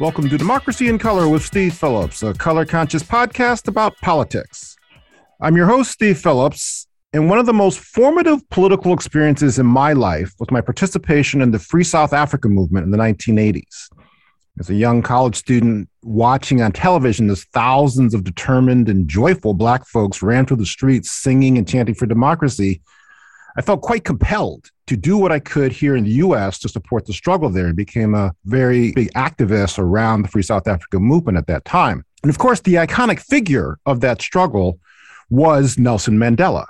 Welcome to Democracy in Color with Steve Phillips, a color conscious podcast about politics. I'm your host, Steve Phillips, and one of the most formative political experiences in my life was my participation in the Free South Africa movement in the 1980s. As a young college student, watching on television as thousands of determined and joyful Black folks ran through the streets singing and chanting for democracy, I felt quite compelled to do what I could here in the US to support the struggle there and became a very big activist around the Free South Africa movement at that time. And of course, the iconic figure of that struggle was Nelson Mandela.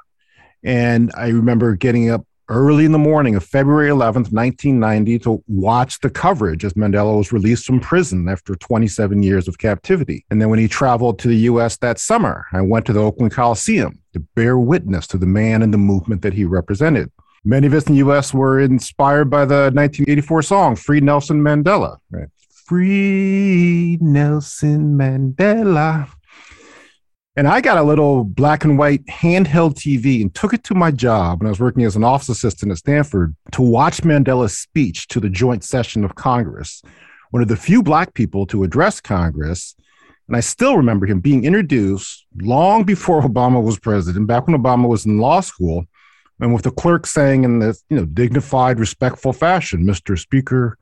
And I remember getting up early in the morning of February 11th, 1990, to watch the coverage as Mandela was released from prison after 27 years of captivity. And then when he traveled to the US that summer, I went to the Oakland Coliseum to bear witness to the man and the movement that he represented. Many of us in the US were inspired by the 1984 song, Free Nelson Mandela. Right? Free Nelson Mandela. And I got a little black and white handheld TV and took it to my job when I was working as an office assistant at Stanford to watch Mandela's speech to the joint session of Congress, one of the few black people to address Congress. And I still remember him being introduced long before Obama was president, back when Obama was in law school, and with the clerk saying in this, you know, dignified, respectful fashion, Mr. Speaker,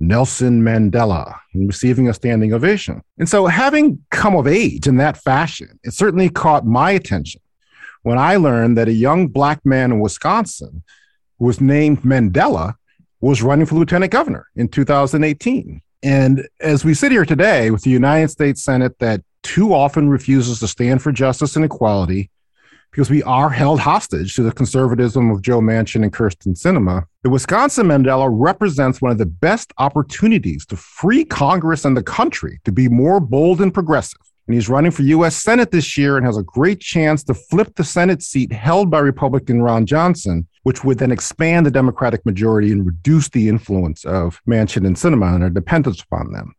Nelson Mandela and receiving a standing ovation. And so, having come of age in that fashion, it certainly caught my attention when I learned that a young black man in Wisconsin who was named Mandela was running for lieutenant governor in 2018. And as we sit here today with the United States Senate that too often refuses to stand for justice and equality, because we are held hostage to the conservatism of Joe Manchin and Kyrsten Sinema. The Wisconsin Mandela represents one of the best opportunities to free Congress and the country to be more bold and progressive. And he's running for U.S. Senate this year and has a great chance to flip the Senate seat held by Republican Ron Johnson, which would then expand the Democratic majority and reduce the influence of Manchin and Sinema and our dependence upon them.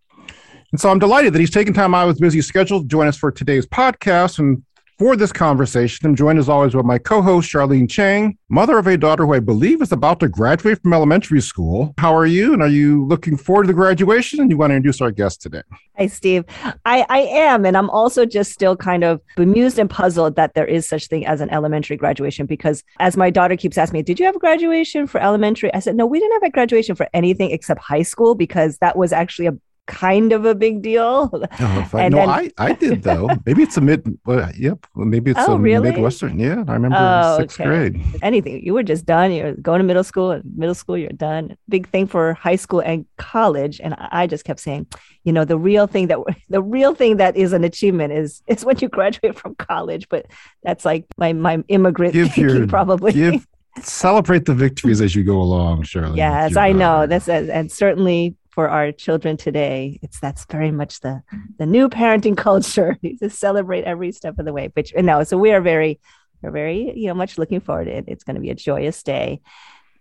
And so I'm delighted that he's taken time out of his busy schedule to join us for today's podcast. And for this conversation, I'm joined as always with my co host, Charlene Chang, mother of a daughter who I believe is about to graduate from elementary school. How are you? And are you looking forward to the graduation? And you want to introduce our guest today? Hi, Steve. I, I am. And I'm also just still kind of bemused and puzzled that there is such thing as an elementary graduation because as my daughter keeps asking me, Did you have a graduation for elementary? I said, No, we didn't have a graduation for anything except high school because that was actually a kind of a big deal. Oh, no, then, I, I did though. maybe it's a mid. Well, yep. Maybe it's oh, a really? Midwestern. Yeah, I remember oh, sixth okay. grade. Anything. You were just done. You're going to middle school. And middle school, you're done. Big thing for high school and college. And I just kept saying, you know, the real thing that the real thing that is an achievement is is when you graduate from college. But that's like my my immigrant give thinking, your, probably. Give, celebrate the victories as you go along, Shirley. Yes, I uh, know. That's and certainly for our children today. It's that's very much the the new parenting culture. To celebrate every step of the way which no so we are very we're very you know much looking forward to it. It's going to be a joyous day.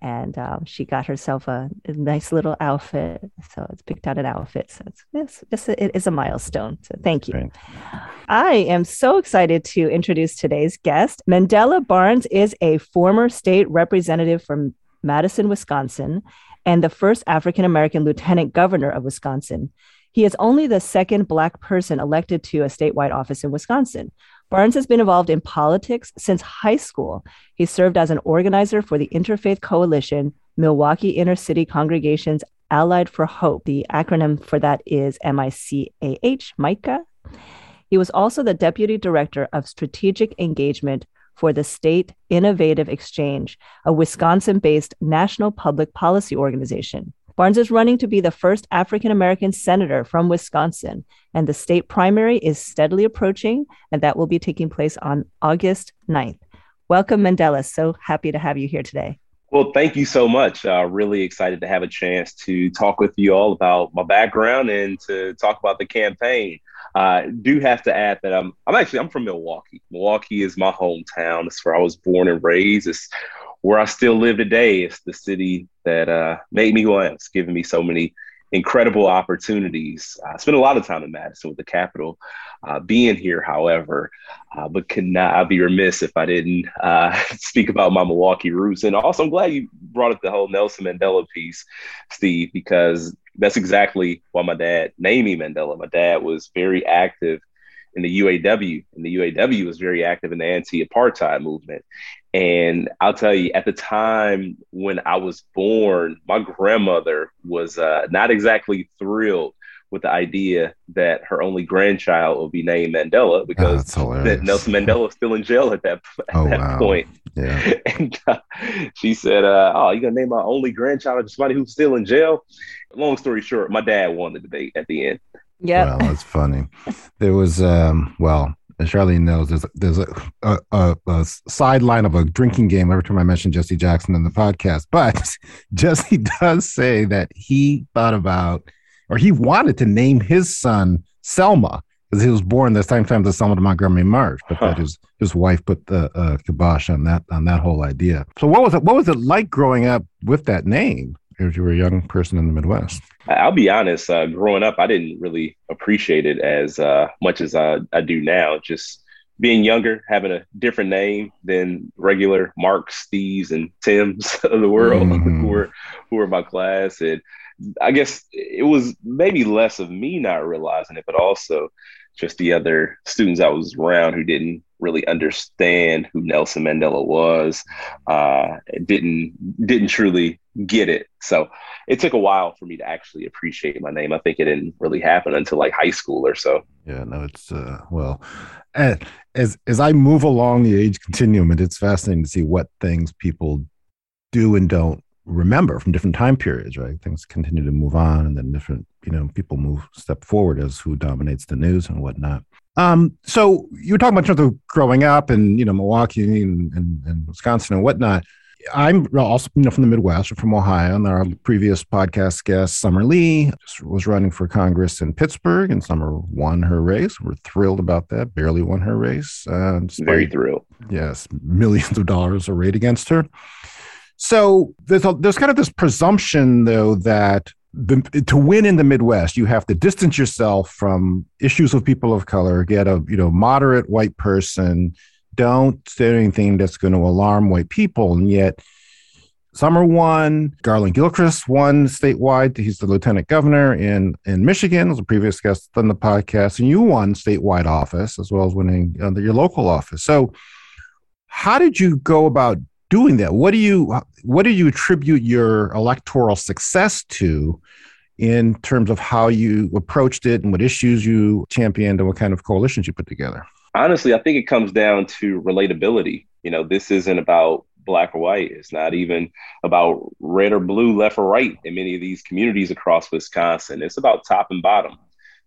And um, she got herself a, a, nice little outfit. So it's picked out an outfit. So it's, it's just a, it is a milestone. So thank you. I am so excited to introduce today's guest. Mandela barnes is a former state representative from madison wisconsin and the first African American lieutenant governor of Wisconsin. He is only the second Black person elected to a statewide office in Wisconsin. Barnes has been involved in politics since high school. He served as an organizer for the Interfaith Coalition, Milwaukee Inner City Congregations Allied for Hope. The acronym for that is MICAH, MICA. He was also the deputy director of strategic engagement for the State Innovation Exchange, a Wisconsin based national public policy organization. Barnes is running to be the first African American senator from Wisconsin, and the state primary is steadily approaching, and that will be taking place on August 9th. Welcome, Mandela. So happy to have you here today. Well, thank you so much. Uh, really excited to have a chance to talk with you all about my background and to talk about the campaign. I do have to add that I'm I'm actually I'm from Milwaukee. Milwaukee is my hometown. It's where I was born and raised. It's where I still live today. It's the city that uh, made me who I am. It's given me so many incredible opportunities. I spent a lot of time in Madison with the Capitol. Uh, being here, however, uh, but cannot I'd be remiss if I didn't uh, speak about my Milwaukee roots. And also, I'm glad you brought up the whole Nelson Mandela piece, Steve, because that's exactly why my dad named me Mandela. My dad was very active in the UAW, and the UAW was very active in the anti-apartheid movement. And I'll tell you, at the time when I was born, my grandmother was uh, not exactly thrilled with the idea that her only grandchild will be named Mandela because oh, that Nelson Mandela was still in jail at that, at oh, that wow. point. Yeah. And uh, she said, uh, "Oh, you're gonna name my only grandchild after somebody who's still in jail?" Long story short, my dad won the debate at the end. Yeah, well, that's funny. There was, um, well, as Charlene knows, there's there's a, a, a, a, sideline of a drinking game every time I mention Jesse Jackson in the podcast. But Jesse does say that he thought about, or he wanted to name his son Selma because he was born the same time as Selma to Montgomery March, but huh. that his his wife put the uh, kibosh on that on that whole idea. So what was it? What was it like growing up with that name? If you were a young person in the Midwest. I'll be honest. Uh, growing up, I didn't really appreciate it as uh, much as I, I do now. Just being younger, having a different name than regular Marks, Steves, and Tims of the world mm-hmm. who were who were my class, and I guess it was maybe less of me not realizing it, but also just the other students I was around who didn't really understand who Nelson Mandela was, uh, didn't didn't truly get it. So it took a while for me to actually appreciate my name. I think it didn't really happen until like high school or so. Yeah, no, it's uh, well, as as I move along the age continuum, and it's fascinating to see what things people do and don't remember from different time periods. Right, things continue to move on, and then different you know people move step forward as who dominates the news and whatnot. Um, so you were talking about terms of growing up and you know Milwaukee and, and, and Wisconsin and whatnot. I'm also you know from the Midwest, from Ohio, and our previous podcast guest, Summer Lee, was running for Congress in Pittsburgh, and Summer won her race. We're thrilled about that. Barely won her race. Uh, despite, Very thrilled. Yes, millions of dollars arrayed against her. So there's a, there's kind of this presumption, though, that the, to win in the Midwest, you have to distance yourself from issues of people of color, get a you know moderate white person don't say anything that's going to alarm white people. And yet, Summer won. Garlin Gilchrist won statewide. He's the lieutenant governor in, in Michigan, was a previous guest on the podcast. And you won statewide office as well as winning uh, your local office. So, how did you go about doing that? What do you what do you attribute your electoral success to in terms of how you approached it and what issues you championed and what kind of coalitions you put together? honestly, I think it comes down to relatability. You know, this isn't about black or white. It's not even about red or blue, left or right in many of these communities across Wisconsin. It's about top and bottom.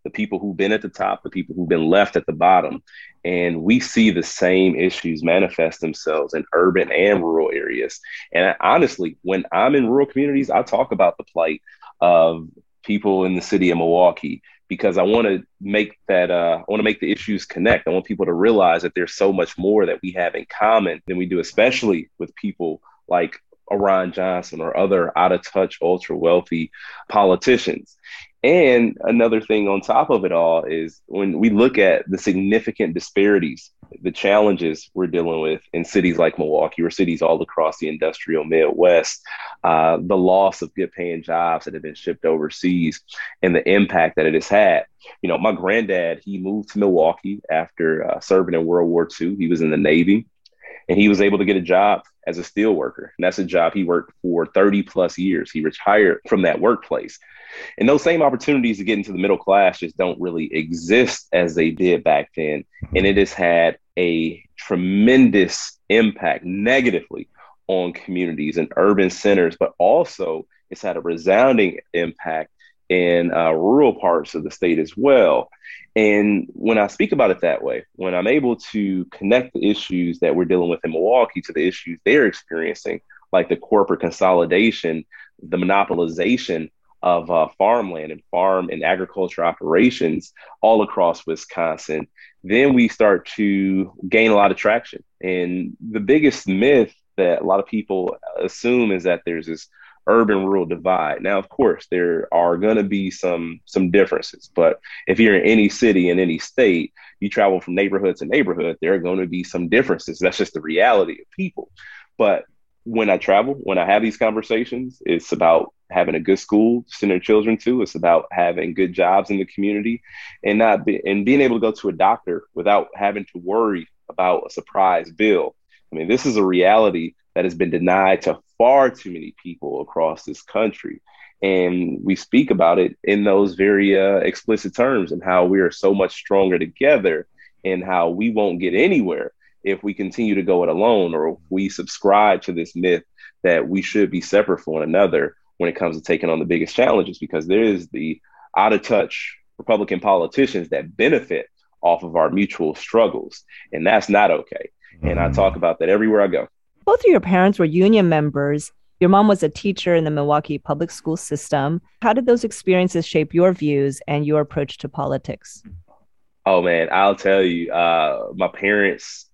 The people who've been at the top, the people who've been left at the bottom. And we see the same issues manifest themselves in urban and rural areas. And honestly, when I'm in rural communities, I talk about the plight of people in the city of Milwaukee, because I want to make that uh, I want to make the issues connect. I want people to realize that there's so much more that we have in common than we do, especially with people like Ron Johnson or other out of touch, ultra wealthy politicians. And another thing on top of it all is when we look at the significant disparities, the challenges we're dealing with in cities like Milwaukee or cities all across the industrial Midwest, uh, the loss of good paying jobs that have been shipped overseas, and the impact that it has had. You know, my granddad, he moved to Milwaukee after uh, serving in World War II. He was in the Navy and he was able to get a job as a steel worker. And that's a job he worked for 30 plus years. He retired from that workplace. And those same opportunities to get into the middle class just don't really exist as they did back then. And it has had a tremendous impact negatively on communities and urban centers, but also it's had a resounding impact in uh, rural parts of the state as well. And when I speak about it that way, when I'm able to connect the issues that we're dealing with in Milwaukee to the issues they're experiencing, like the corporate consolidation, the monopolization of uh, farmland and farm and agriculture operations all across Wisconsin, then we start to gain a lot of traction. And the biggest myth that a lot of people assume is that there's this urban rural divide. Now, of course, there are going to be some some differences, but if you're in any city in any state, you travel from neighborhood to neighborhood, there are going to be some differences. That's just the reality of people. But when I travel, when I have these conversations, it's about having a good school to send their children to. It's about having good jobs in the community and not be, and being able to go to a doctor without having to worry about a surprise bill. I mean, this is a reality that has been denied to far too many people across this country. And we speak about it in those very uh, explicit terms and how we are so much stronger together and how we won't get anywhere if we continue to go it alone or if we subscribe to this myth that we should be separate from one another when it comes to taking on the biggest challenges because there is the out of touch Republican politicians that benefit off of our mutual struggles. And that's not okay. Mm-hmm. And I mm-hmm. talk about that everywhere I go. Both of your parents were union members. Your mom was a teacher in the Milwaukee public school system. How did those experiences shape your views and your approach to politics? Oh man, I'll tell you, uh, my parents,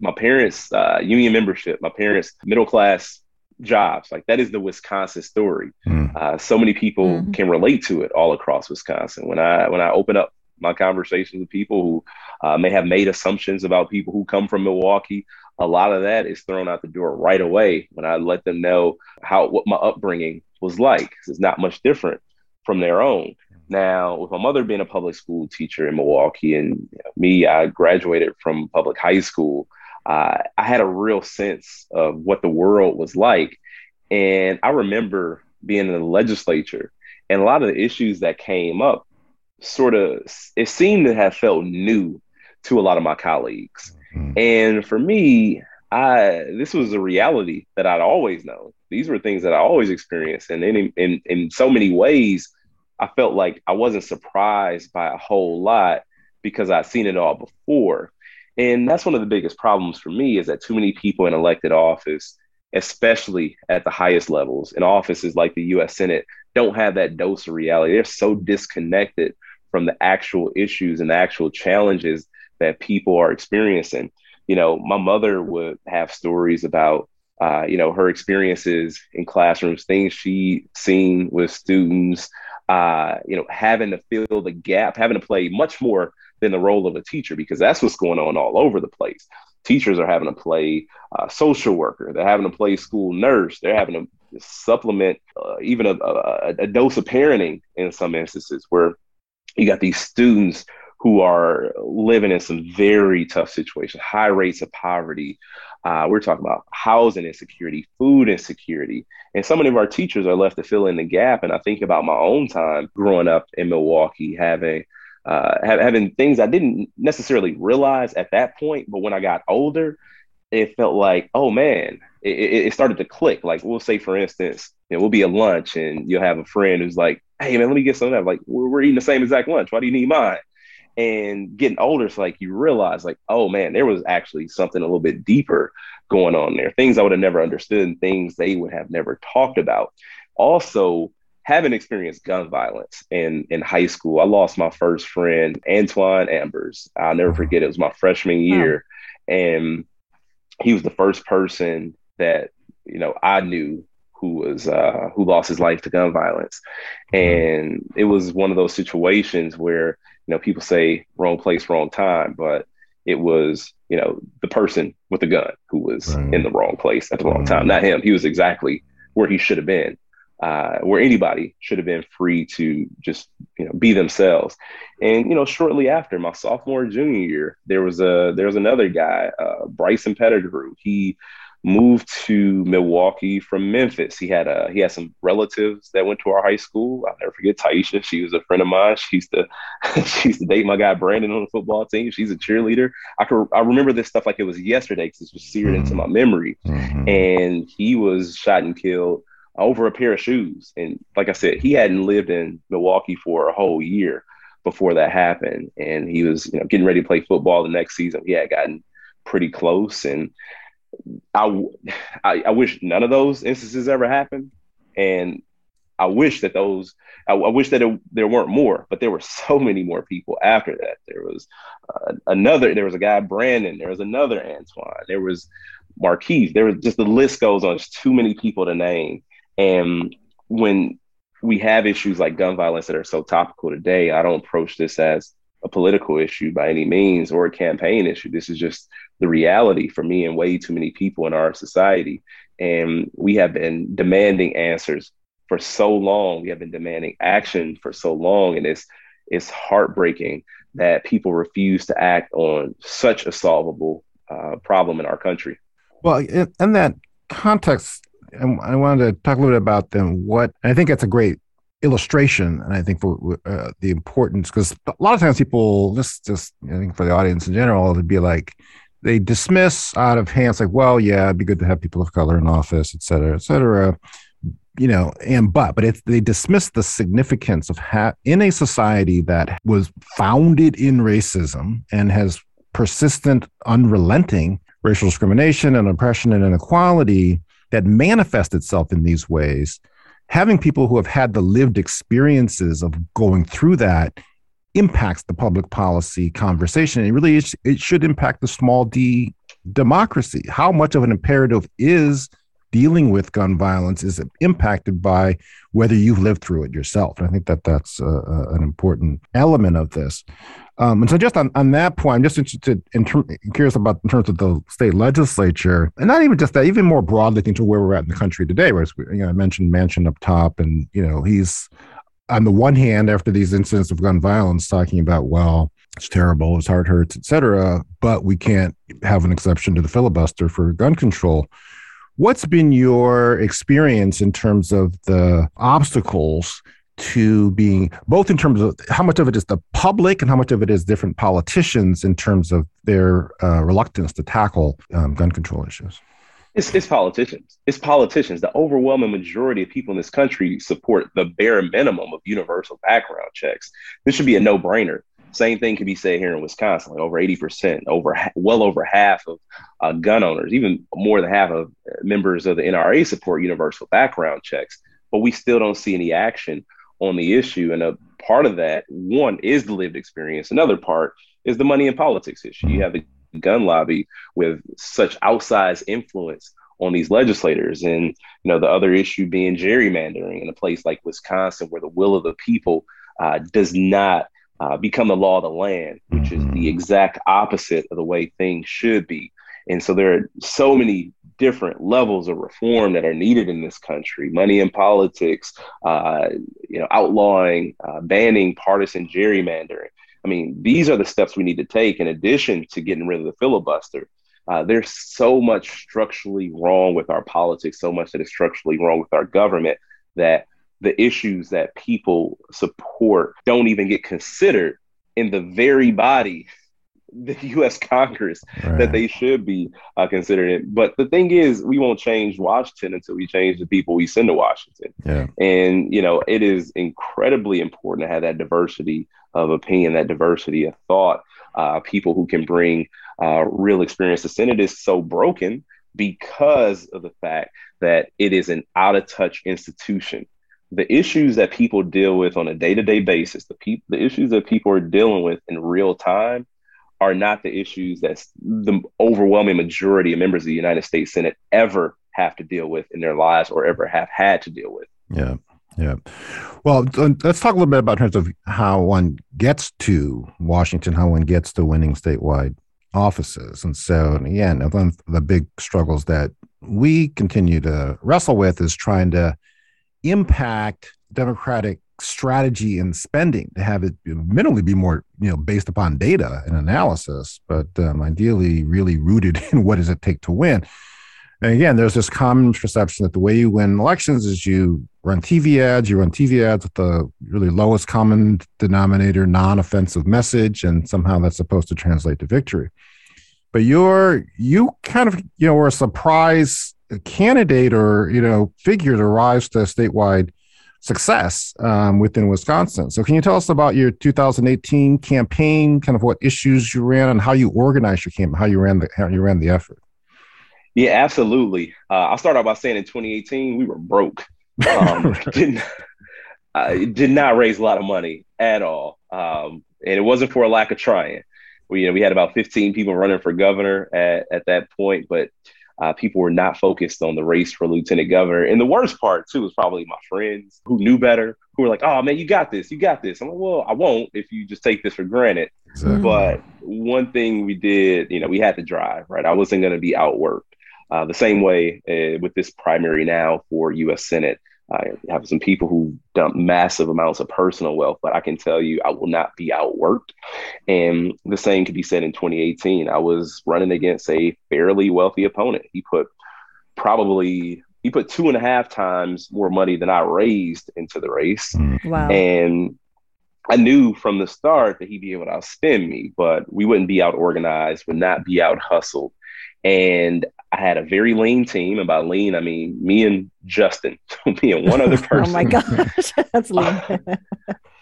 my parents' uh, union membership, my parents' middle class jobs. Like that is the Wisconsin story. Mm. Uh, so many people mm-hmm. can relate to it all across Wisconsin. When I when I open up my conversations with people who uh, may have made assumptions about people who come from Milwaukee, a lot of that is thrown out the door right away when I let them know how what my upbringing was like. It's not much different from their own. Now, with my mother being a public school teacher in Milwaukee, and me, I graduated from public high school uh, I had a real sense of what the world was like. And I remember being in the legislature and a lot of the issues that came up sort of, it seemed to have felt new to a lot of my colleagues. Mm-hmm. And for me, I, this was a reality that I'd always known. These were things that I always experienced. And in, in, in so many ways, I felt like I wasn't surprised by a whole lot because I'd seen it all before. And that's one of the biggest problems for me is that too many people in elected office, especially at the highest levels in offices like the US Senate, don't have that dose of reality. They're so disconnected from the actual issues and the actual challenges that people are experiencing. You know, my mother would have stories about uh, you know, her experiences in classrooms, things she seen with students, uh, you know, having to fill the gap, having to play much more than the role of a teacher because that's what's going on all over the place. Teachers are having to play uh, social worker, they're having to play school nurse, they're having to supplement uh, even a, a, a dose of parenting in some instances where you got these students who are living in some very tough situations, high rates of poverty. Uh, we're talking about housing insecurity, food insecurity. And so many of our teachers are left to fill in the gap. And I think about my own time growing up in Milwaukee, having uh, having things I didn't necessarily realize at that point, but when I got older, it felt like, oh man, it, it started to click. Like we'll say, for instance, you know, we'll be at lunch and you'll have a friend who's like, hey man, let me get some of that. Like we're, we're eating the same exact lunch. Why do you need mine? And getting older, it's like you realize, like, oh man, there was actually something a little bit deeper going on there. Things I would have never understood, and things they would have never talked about. Also, having experienced gun violence in in high school. I lost my first friend, Antoine Ambers. I'll never forget. It was my freshman year, oh. and he was the first person that you know I knew who was uh, who lost his life to gun violence, and it was one of those situations where you know people say wrong place, wrong time, but it was you know the person with the gun who was right. in the wrong place at the wrong time, not him. He was exactly where he should have been uh, where anybody should have been free to just you know be themselves. And you know, shortly after my sophomore junior year, there was a there was another guy, uh, Bryson Pettigrew. He moved to Milwaukee from Memphis. He had a he had some relatives that went to our high school. I'll never forget Taisha. She was a friend of mine. She used to she used to date my guy Brandon on the football team. She's a cheerleader. I could I remember this stuff like it was yesterday because it's just seared into my memory. Mm-hmm. And he was shot and killed over a pair of shoes. And like I said, he hadn't lived in Milwaukee for a whole year before that happened. And he was, you know, getting ready to play football the next season. He had gotten pretty close. And I, I, I wish none of those instances ever happened. And I wish that those, I, I wish that it, there weren't more, but there were so many more people after that. There was uh, another, there was a guy, Brandon, there was another Antoine, there was Marquise, there was just the list goes on. There's too many people to name. And when we have issues like gun violence that are so topical today, I don't approach this as a political issue by any means or a campaign issue. This is just the reality for me and way too many people in our society. And we have been demanding answers for so long. We have been demanding action for so long, and it's it's heartbreaking that people refuse to act on such a solvable uh, problem in our country. Well, in, in that context, I wanted to talk a little bit about then what I think that's a great illustration, and I think for uh, the importance because a lot of times people just just I think for the audience in general, it'd be like they dismiss out of hands like, well, yeah, it'd be good to have people of color in office, et cetera, et cetera. You know, and but but it's they dismiss the significance of ha- in a society that was founded in racism and has persistent, unrelenting racial discrimination and oppression and inequality that manifests itself in these ways. Having people who have had the lived experiences of going through that impacts the public policy conversation. And really, it should impact the small d democracy. How much of an imperative is dealing with gun violence is impacted by whether you've lived through it yourself. And I think that that's uh, uh, an important element of this. Um, and so, just on, on that point, I'm just interested in ter- curious about in terms of the state legislature, and not even just that, even more broadly, into where we're at in the country today. Where you know, I mentioned Manchin up top, and you know, he's on the one hand, after these incidents of gun violence, talking about, well, it's terrible, his heart hurts, etc., but we can't have an exception to the filibuster for gun control. What's been your experience in terms of the obstacles to being both in terms of how much of it is the public and how much of it is different politicians in terms of their uh, reluctance to tackle um, gun control issues? It's, it's politicians. It's politicians. The overwhelming majority of people in this country support the bare minimum of universal background checks. This should be a no brainer. Same thing can be said here in Wisconsin. Like over 80%, over well over half of uh, gun owners, even more than half of members of the NRA support universal background checks. But we still don't see any action on the issue. And a part of that, one, is the lived experience. Another part is the money and politics issue. You have the gun lobby with such outsized influence on these legislators and you know the other issue being gerrymandering in a place like wisconsin where the will of the people uh, does not uh, become the law of the land which is the mm-hmm. exact opposite of the way things should be and so there are so many different levels of reform that are needed in this country money in politics uh, you know outlawing uh, banning partisan gerrymandering I mean, these are the steps we need to take in addition to getting rid of the filibuster. Uh, there's so much structurally wrong with our politics, so much that is structurally wrong with our government that the issues that people support don't even get considered in the very body the U.S. Congress right. that they should be uh, considering it. But the thing is, we won't change Washington until we change the people we send to Washington. Yeah. And you know, it is incredibly important to have that diversity of opinion, that diversity of thought. Uh, people who can bring uh, real experience. The Senate is so broken because of the fact that it is an out of touch institution. The issues that people deal with on a day to day basis, the people, the issues that people are dealing with in real time, are not the issues that the overwhelming majority of members of the United States Senate ever have to deal with in their lives or ever have had to deal with. Yeah. Yeah. Well, uh, let's talk a little bit about terms of how one gets to Washington, how one gets to winning statewide offices. And so, again, one of the big struggles that we continue to wrestle with is trying to impact Democratic strategy and spending to have it minimally be more you know based upon data and analysis but um, ideally really rooted in what does it take to win. And again there's this common perception that the way you win elections is you run tv ads you run tv ads with the really lowest common denominator non-offensive message and somehow that's supposed to translate to victory. But you're you kind of you know were a surprise candidate or you know figure to rise to statewide success um, within Wisconsin. So, can you tell us about your 2018 campaign? Kind of what issues you ran and how you organized your campaign, how you ran the how you ran the effort. Yeah, absolutely. Uh, I'll start off by saying in 2018 we were broke. Um, didn't uh, did not raise a lot of money at all, um, and it wasn't for a lack of trying. We you know, we had about 15 people running for governor at, at that point, but uh, people were not focused on the race for lieutenant governor. And the worst part, too, was probably my friends who knew better, who were like, oh, man, you got this. You got this. I'm like, well, I won't if you just take this for granted. Exactly. But one thing we did, you know, we had to drive, right? I wasn't going to be outworked. Uh, the same way uh, with this primary now for U.S. Senate, I have some people who dump massive amounts of personal wealth, but I can tell you I will not be outworked. And the same could be said in 2018. I was running against a fairly wealthy opponent. He put probably he put two and a half times more money than I raised into the race. Mm. Wow. And I knew from the start that he'd be able to outspend me, but we wouldn't be out organized, would not be out hustled. And I had a very lean team. And by lean, I mean me and Justin, me and one other person. oh my gosh, that's lean.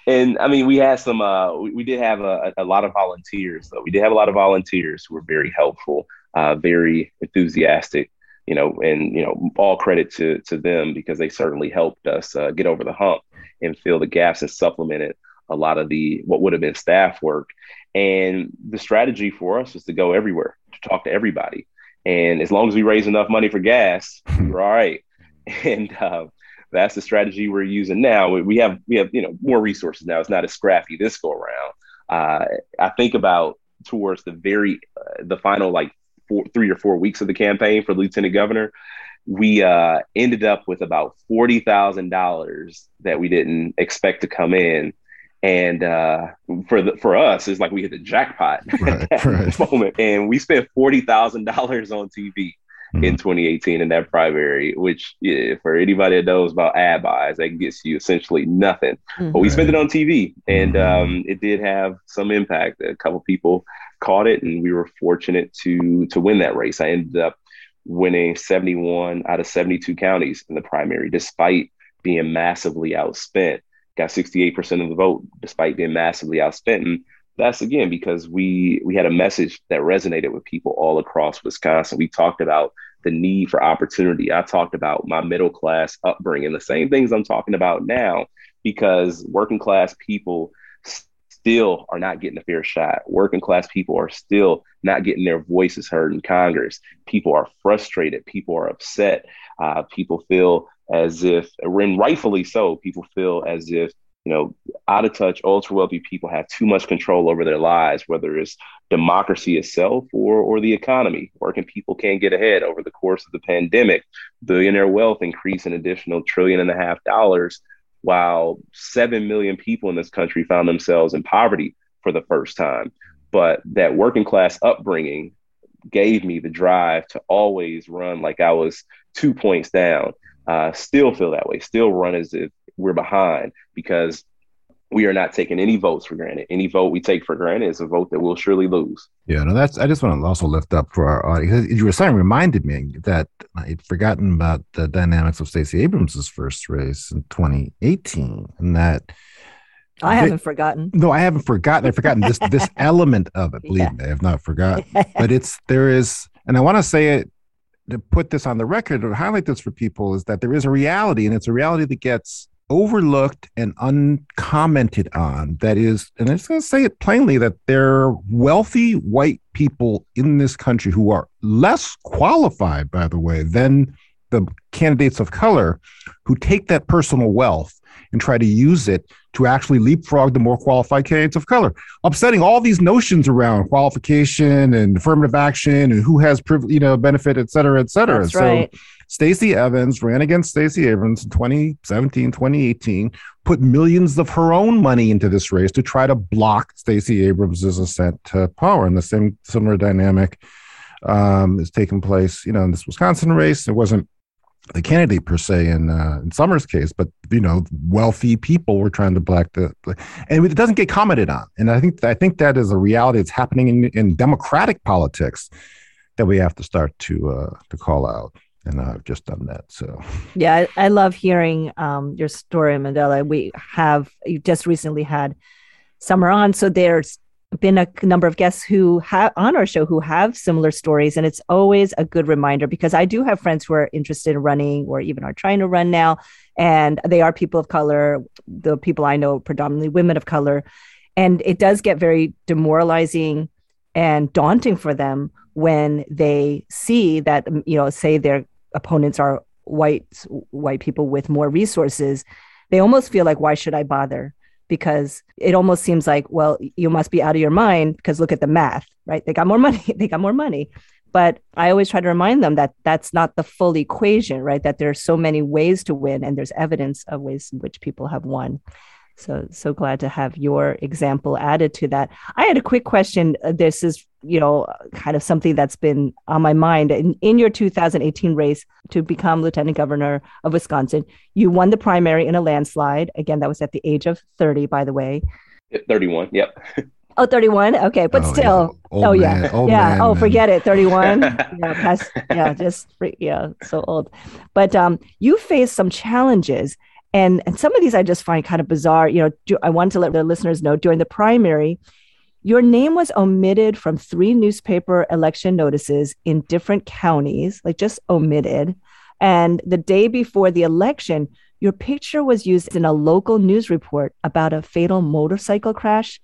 and I mean, we had some, uh, we, we did have a, a, lot of volunteers, though. We did have a lot of volunteers who were very helpful, uh, very enthusiastic you know, and you know, all credit to to them because they certainly helped us uh, get over the hump and fill the gaps and supplemented a lot of the what would have been staff work. And the strategy for us was to go everywhere talk to everybody. And as long as we raise enough money for gas, we're all right. And uh, that's the strategy we're using now. We have we have you know more resources now. It's not as scrappy this go around. Uh, I think about towards the very uh, the final like four, three or four weeks of the campaign for lieutenant governor, we uh, ended up with about forty thousand dollars that we didn't expect to come in, and uh, for the for us, it's like we hit the jackpot right, at right. moment, and we spent forty thousand dollars on TV. Mm-hmm. In 2018, in that primary, which yeah, for anybody that knows about ad buys, that gets you essentially nothing. Mm-hmm. But we spent it on TV, and mm-hmm. um, it did have some impact. A couple people caught it, and we were fortunate to to win that race. I ended up winning 71 out of 72 counties in the primary, despite being massively outspent. Got 68% of the vote, despite being massively outspent. And that's again because we we had a message that resonated with people all across Wisconsin. We talked about the need for opportunity. I talked about my middle class upbringing, the same things I'm talking about now, because working class people still are not getting a fair shot. Working class people are still not getting their voices heard in Congress. People are frustrated. People are upset. Uh, people feel as if, and rightfully so, people feel as if you know, out of touch, ultra wealthy people have too much control over their lives, whether it's democracy itself or, or the economy. Working people can't get ahead over the course of the pandemic. Billionaire wealth increased an additional trillion and a half dollars while 7 million people in this country found themselves in poverty for the first time. But that working class upbringing gave me the drive to always run like I was two points down. Uh, still feel that way, still run as if we're behind because we are not taking any votes for granted. Any vote we take for granted is a vote that we'll surely lose. Yeah, no, that's. I just want to also lift up for our audience. You were saying reminded me that I'd forgotten about the dynamics of Stacey Abrams' first race in 2018, and that. I haven't forgotten. No, I haven't forgotten. I've forgotten this this element of it. Believe yeah. me, I have not forgotten. but it's there is, and I want to say it to put this on the record to highlight this for people is that there is a reality, and it's a reality that gets overlooked and uncommented on. That is, and I'm just going to say it plainly that there are wealthy white people in this country who are less qualified, by the way, than the candidates of color who take that personal wealth and try to use it to actually leapfrog the more qualified candidates of color, upsetting all these notions around qualification and affirmative action and who has you know benefit, et cetera, et cetera. That's so right. Stacey Evans ran against Stacey Abrams in 2017, 2018, put millions of her own money into this race to try to block Stacey Abrams' ascent to power. And the same similar dynamic um, is taking place, you know, in this Wisconsin race. It wasn't the candidate per se in uh, in Summer's case, but you know, wealthy people were trying to black the, and it doesn't get commented on. And I think I think that is a reality that's happening in, in democratic politics that we have to start to uh, to call out and I've just done that. So yeah, I, I love hearing um, your story, Mandela. We have you just recently had summer on, so there's been a number of guests who have on our show who have similar stories, and it's always a good reminder because I do have friends who are interested in running or even are trying to run now, and they are people of color. The people I know, predominantly women of color, and it does get very demoralizing and daunting for them when they see that um, you know say they're opponents are white white people with more resources they almost feel like why should i bother because it almost seems like well you must be out of your mind because look at the math right they got more money they got more money But I always try to remind them that that's not the full equation, right? That there are so many ways to win, and there's evidence of ways in which people have won. So, so glad to have your example added to that. I had a quick question. Uh, this is, you know, kind of something that's been on my mind. In, in your 2018 race to become lieutenant governor of Wisconsin, you won the primary in a landslide. Again, that was at the age of 30, by the way. 31. Yep. Oh, 31. Okay. But oh, still. Oh, yeah. oh, yeah. Man, oh, man. forget it. 31. yeah. Past, yeah. Just, yeah. So old. But um, you faced some challenges and, and some of these I just find kind of bizarre. You know, do, I want to let the listeners know during the primary, your name was omitted from three newspaper election notices in different counties, like just omitted. And the day before the election, your picture was used in a local news report about a fatal motorcycle crash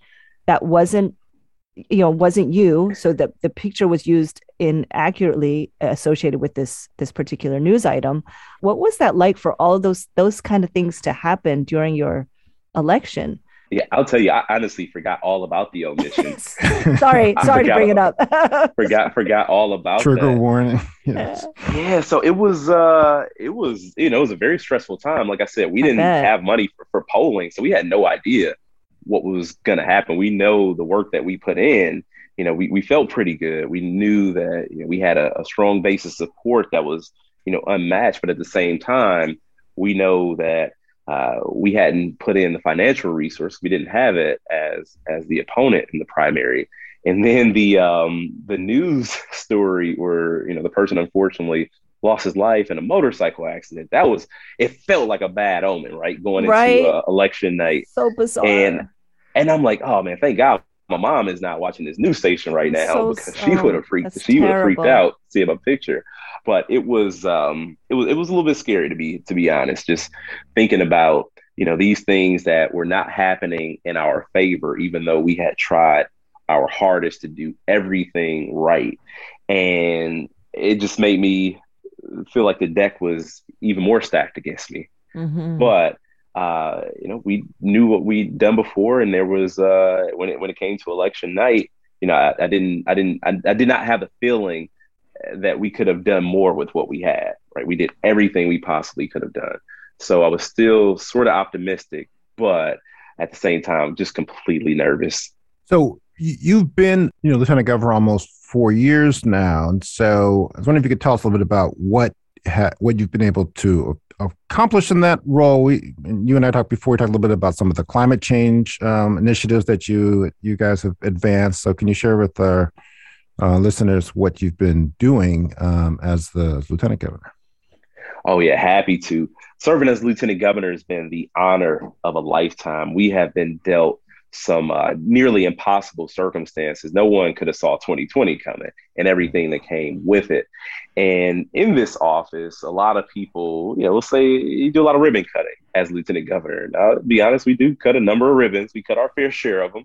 that wasn't you know wasn't you. So the, the picture was used inaccurately associated with this this particular news item. What was that like for all those those kind of things to happen during your election yeah i'll tell you i honestly forgot all about the omissions sorry sorry to bring it up forgot forgot all about trigger that. warning yes. yeah so it was uh it was you know it was a very stressful time like i said we didn't have money for, for polling so we had no idea what was going to happen. We know the work that we put in. You know, we, we felt pretty good. We knew that you know, we had a, a strong base of support that was, you know, unmatched. But at the same time, we know that uh, we hadn't put in the financial resource. We didn't have it as as the opponent in the primary. And then the um, the news story where you know the person unfortunately lost his life in a motorcycle accident. That was it felt like a bad omen, right? Going right. into uh, election night. So bizarre. And and I'm like, oh man, thank God my mom is not watching this news station right now so, because she would have freaked she would have freaked out seeing a picture. But it was um it was it was a little bit scary to be to be honest, just thinking about you know these things that were not happening in our favor, even though we had tried our hardest to do everything right. And it just made me feel like the deck was even more stacked against me. Mm-hmm. But uh, you know, we knew what we'd done before, and there was uh, when it when it came to election night, you know, I, I didn't, I didn't, I, I, did not have a feeling that we could have done more with what we had. Right, we did everything we possibly could have done. So I was still sort of optimistic, but at the same time, just completely nervous. So you've been, you know, lieutenant governor almost four years now, and so I was wondering if you could tell us a little bit about what ha- what you've been able to accomplish in that role. We, you and I talked before. We talked a little bit about some of the climate change um, initiatives that you you guys have advanced. So, can you share with our uh, listeners what you've been doing um, as the lieutenant governor? Oh yeah, happy to. Serving as lieutenant governor has been the honor of a lifetime. We have been dealt some uh, nearly impossible circumstances. No one could have saw 2020 coming and everything that came with it. And in this office, a lot of people, you know, will say you do a lot of ribbon cutting as lieutenant governor. Now, be honest, we do cut a number of ribbons. We cut our fair share of them,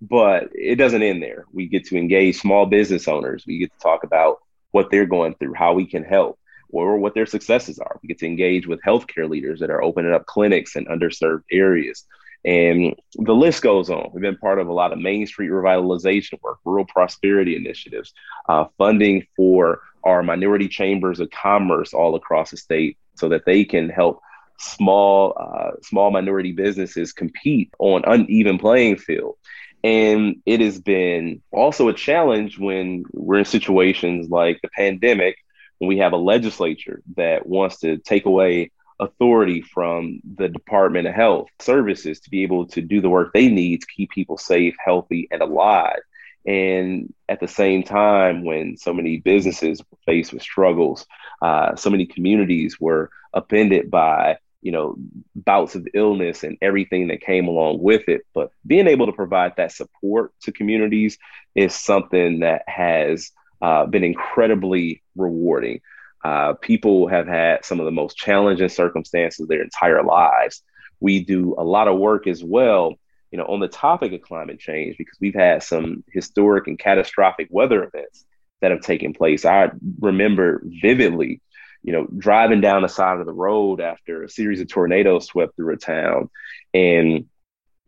but it doesn't end there. We get to engage small business owners. We get to talk about what they're going through, how we can help or what their successes are. We get to engage with healthcare leaders that are opening up clinics in underserved areas. And the list goes on. We've been part of a lot of Main Street revitalization work, rural prosperity initiatives, uh, funding for our minority chambers of commerce all across the state so that they can help small uh, small minority businesses compete on uneven playing field. And it has been also a challenge when we're in situations like the pandemic, when we have a legislature that wants to take away authority from the Department of Health Services to be able to do the work they need to keep people safe, healthy, and alive. And at the same time, when so many businesses were faced with struggles, uh, so many communities were upended by you know bouts of illness and everything that came along with it but being able to provide that support to communities is something that has uh, been incredibly rewarding uh, people have had some of the most challenging circumstances their entire lives. We do a lot of work as well, you know, on the topic of climate change because we've had some historic and catastrophic weather events that have taken place. I remember vividly, you know, driving down the side of the road after a series of tornadoes swept through a town and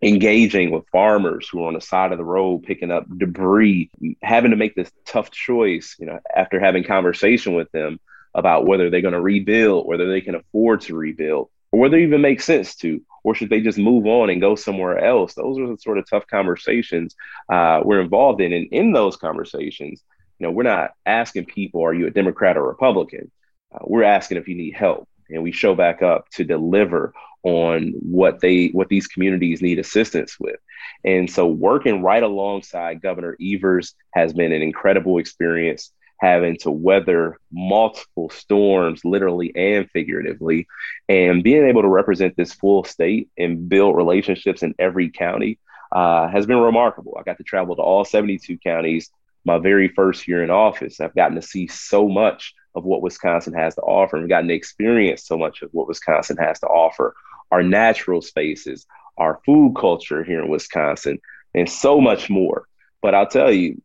engaging with farmers who are on the side of the road picking up debris, having to make this tough choice, you know, after having conversation with them about whether they're going to rebuild, whether they can afford to rebuild, or whether it even makes sense to, or should they just move on and go somewhere else? Those are the sort of tough conversations uh, we're involved in. And in those conversations, you know, we're not asking people, are you a Democrat or Republican? Uh, we're asking if you need help. And we show back up to deliver on what they what these communities need assistance with. And so working right alongside Governor Evers has been an incredible experience having to weather multiple storms, literally and figuratively, and being able to represent this full state and build relationships in every county uh, has been remarkable. I got to travel to all 72 counties my very first year in office. I've gotten to see so much of what Wisconsin has to offer and gotten to experience so much of what Wisconsin has to offer. Our natural spaces, our food culture here in Wisconsin, and so much more. But I'll tell you,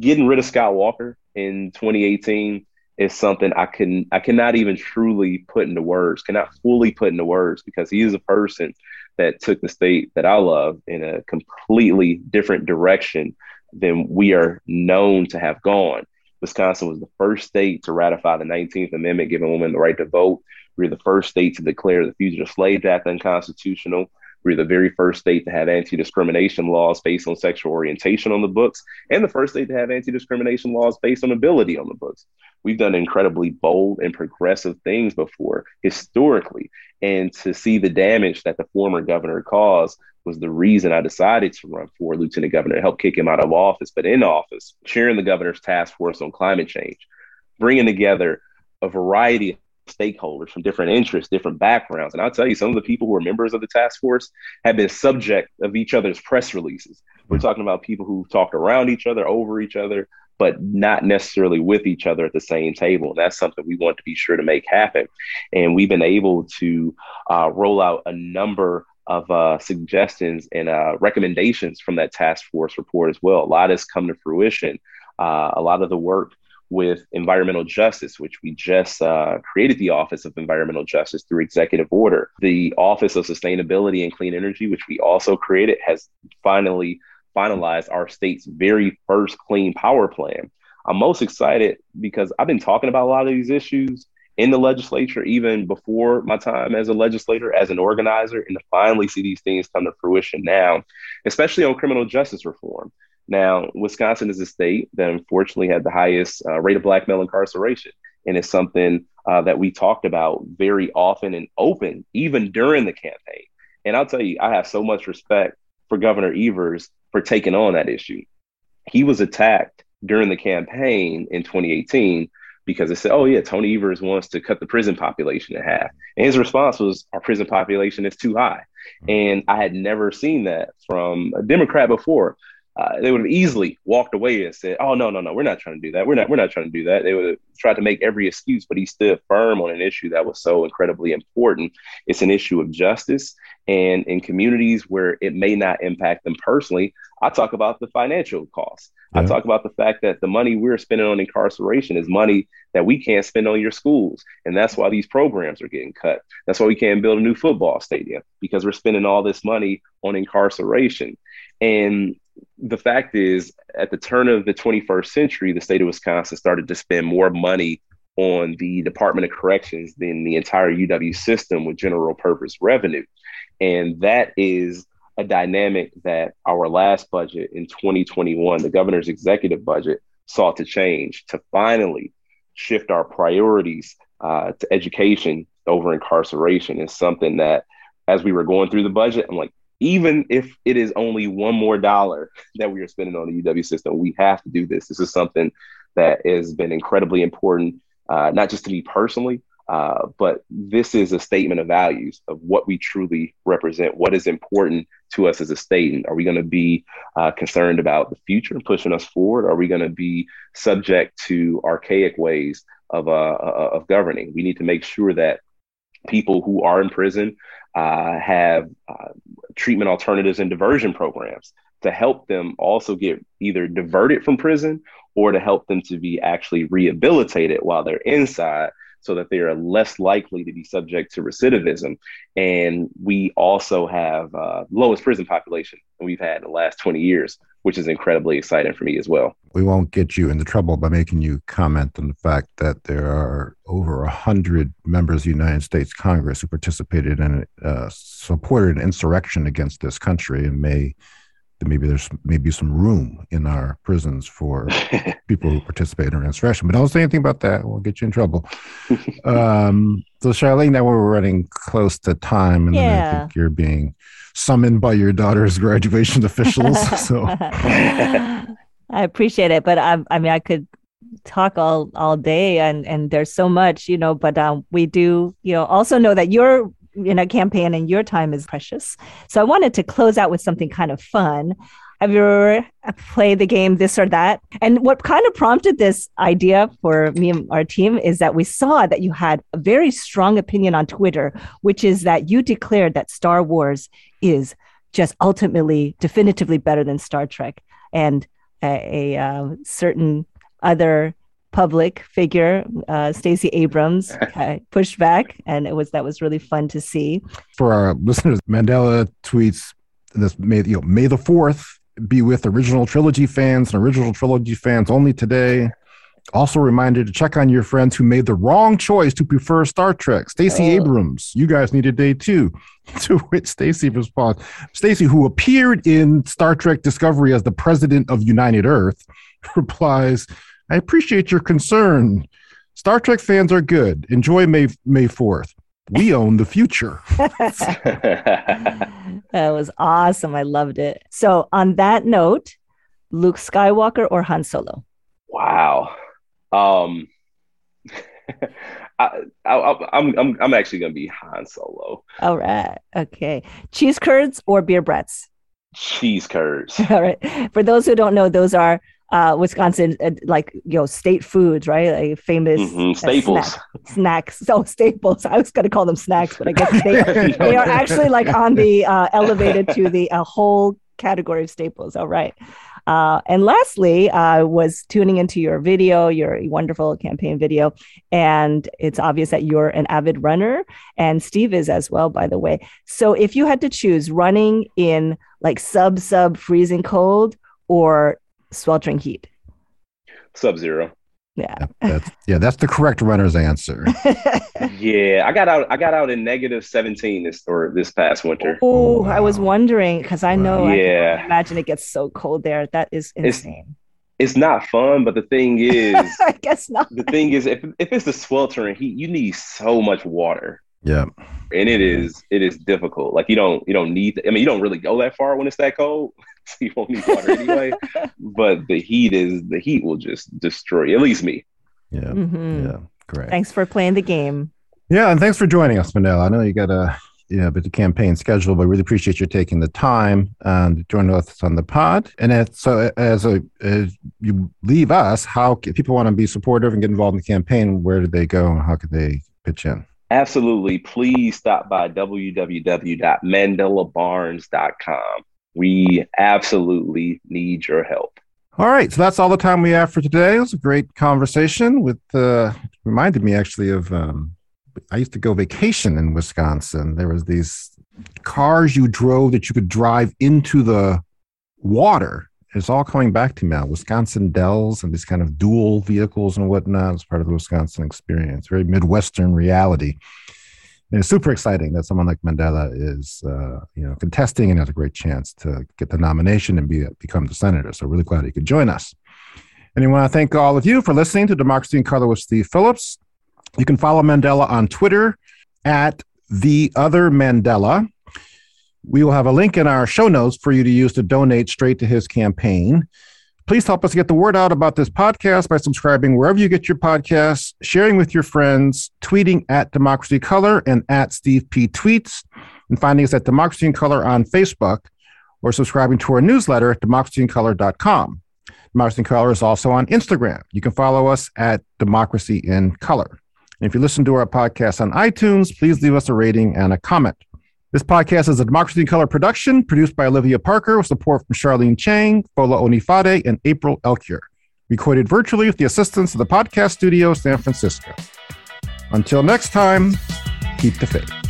getting rid of Scott Walker in 2018 is something I can I cannot even truly put into words, cannot fully put into words because he is a person that took the state that I love in a completely different direction than we are known to have gone. Wisconsin was the first state to ratify the 19th Amendment, giving women the right to vote. We were the first state to declare the Fugitive Slave Act unconstitutional. We're the very first state to have anti discrimination laws based on sexual orientation on the books, and the first state to have anti discrimination laws based on ability on the books. We've done incredibly bold and progressive things before historically. And to see the damage that the former governor caused was the reason I decided to run for lieutenant governor to help kick him out of office. But in office, chairing the governor's task force on climate change, bringing together a variety stakeholders from different interests, different backgrounds. And I'll tell you, some of the people who are members of the task force have been subject of each other's press releases. We're talking about people who've talked around each other, over each other, but not necessarily with each other at the same table. And that's something we want to be sure to make happen. And we've been able to uh, roll out a number of uh, suggestions and uh, recommendations from that task force report as well. A lot has come to fruition. Uh, a lot of the work with environmental justice, which we just uh, created the Office of Environmental Justice through executive order. The Office of Sustainability and Clean Energy, which we also created, has finally finalized our state's very first clean power plan. I'm most excited because I've been talking about a lot of these issues in the legislature, even before my time as a legislator, as an organizer, and to finally see these things come to fruition now, especially on criminal justice reform. Now, Wisconsin is a state that unfortunately had the highest uh, rate of black male incarceration. And it's something uh, that we talked about very often and open, even during the campaign. And I'll tell you, I have so much respect for Governor Evers for taking on that issue. He was attacked during the campaign in 2018 because they said, oh, yeah, Tony Evers wants to cut the prison population in half. And his response was, our prison population is too high. Mm-hmm. And I had never seen that from a Democrat before uh, they would have easily walked away and said, "Oh no, no, no, we're not trying to do that. We're not. We're not trying to do that." They would have tried to make every excuse, but he stood firm on an issue that was so incredibly important. It's an issue of justice, and in communities where it may not impact them personally, I talk about the financial costs. Yeah. I talk about the fact that the money we're spending on incarceration is money that we can't spend on your schools, and that's why these programs are getting cut. That's why we can't build a new football stadium because we're spending all this money on incarceration. And the fact is, at the turn of the 21st century, the state of Wisconsin started to spend more money on the Department of Corrections than the entire UW system with general purpose revenue. And that is a dynamic that our last budget in 2021, the governor's executive budget, sought to change to finally shift our priorities uh, to education over incarceration is something that as we were going through the budget, I'm like, even if it is only one more dollar that we are spending on the UW system, we have to do this. This is something that has been incredibly important, uh, not just to me personally, uh, but this is a statement of values of what we truly represent, what is important to us as a state. And are we going to be uh, concerned about the future and pushing us forward? Are we going to be subject to archaic ways of, uh, of governing? We need to make sure that people who are in prison uh, have uh, treatment alternatives and diversion programs to help them also get either diverted from prison or to help them to be actually rehabilitated while they're inside so that they are less likely to be subject to recidivism. And we also have uh, lowest prison population we've had in the last 20 years, which is incredibly exciting for me as well. We won't get you into trouble by making you comment on the fact that there are over 100 members of the United States Congress who participated in, uh, supported insurrection against this country and may maybe there's maybe some room in our prisons for people who participate in insurrection. But don't say anything about that; we'll get you in trouble. um, so, Charlene, now we're running close to time, and yeah. I think you're being summoned by your daughter's graduation officials. so, I appreciate it, but I, I mean, I could talk all all day and and there's so much you know but um we do you know also know that you're in a campaign and your time is precious. So I wanted to close out with something kind of fun. Have you ever played the game this or that? And what kind of prompted this idea for me and our team is that we saw that you had a very strong opinion on Twitter, which is that you declared that Star Wars is just ultimately, definitively better than Star Trek. And a, a uh, certain other public figure, uh, Stacey Abrams, pushed back, and it was that was really fun to see. For our listeners, Mandela tweets this May you know May the Fourth be with original trilogy fans and original trilogy fans only today. Also, reminder to check on your friends who made the wrong choice to prefer Star Trek. Stacey oh. Abrams, you guys need a day too. To which Stacey responds, Stacey, who appeared in Star Trek Discovery as the president of United Earth, replies, I appreciate your concern. Star Trek fans are good. Enjoy May May 4th. We own the future. that was awesome. I loved it. So, on that note, Luke Skywalker or Han Solo? Wow. Um, I, I, I'm, I'm, I'm actually going to be Han Solo. All right. Okay. Cheese curds or beer brats? Cheese curds. All right. For those who don't know, those are uh, Wisconsin, uh, like you know, state foods, right? Like famous mm-hmm. staples, snack, snacks. So staples. I was going to call them snacks, but I guess they, they are actually like on the uh, elevated to the uh, whole category of staples. All right. Uh, and lastly, I was tuning into your video, your wonderful campaign video, and it's obvious that you're an avid runner, and Steve is as well, by the way. So, if you had to choose running in like sub sub freezing cold or sweltering heat? Sub zero. Yeah. That's, yeah, that's the correct runner's answer. yeah, I got out. I got out in negative seventeen this or this past winter. Oh, wow. I was wondering because I know. Wow. Yeah. I imagine it gets so cold there. That is insane. It's, it's not fun, but the thing is, I guess not. The thing is, if if it's the sweltering heat, you need so much water. Yeah. And it is it is difficult. Like you don't you don't need I mean you don't really go that far when it's that cold. so you won't need water anyway. but the heat is the heat will just destroy at least me. Yeah. Mm-hmm. Yeah. Great. Thanks for playing the game. Yeah, and thanks for joining us, Mandela. I know you got a you know, but the campaign schedule, but really appreciate you taking the time and joining us on the pod. And so, as, a, as you leave us, how if people want to be supportive and get involved in the campaign, where do they go and how could they pitch in? Absolutely. Please stop by www.mandelabarnes.com. We absolutely need your help. All right, so that's all the time we have for today. It was a great conversation with uh reminded me actually of um I used to go vacation in Wisconsin. There was these cars you drove that you could drive into the water. It's all coming back to me now. Wisconsin Dells and these kind of dual vehicles and whatnot as part of the Wisconsin experience. Very Midwestern reality. And it's super exciting that someone like Mandela is, uh, you know, contesting and has a great chance to get the nomination and be become the senator. So really glad he could join us. And I want to thank all of you for listening to Democracy in Color with Steve Phillips. You can follow Mandela on Twitter at the other Mandela. We will have a link in our show notes for you to use to donate straight to his campaign. Please help us get the word out about this podcast by subscribing wherever you get your podcasts, sharing with your friends, tweeting at Democracy Color and at Steve P. Tweets, and finding us at Democracy in Color on Facebook or subscribing to our newsletter at democracyincolor.com. Democracy in Color is also on Instagram. You can follow us at Democracy in Color. And if you listen to our podcast on iTunes, please leave us a rating and a comment. This podcast is a Democracy in Color production produced by Olivia Parker with support from Charlene Chang, Fola Onifade, and April Elkier. Recorded virtually with the assistance of the Podcast Studio San Francisco. Until next time, keep the faith.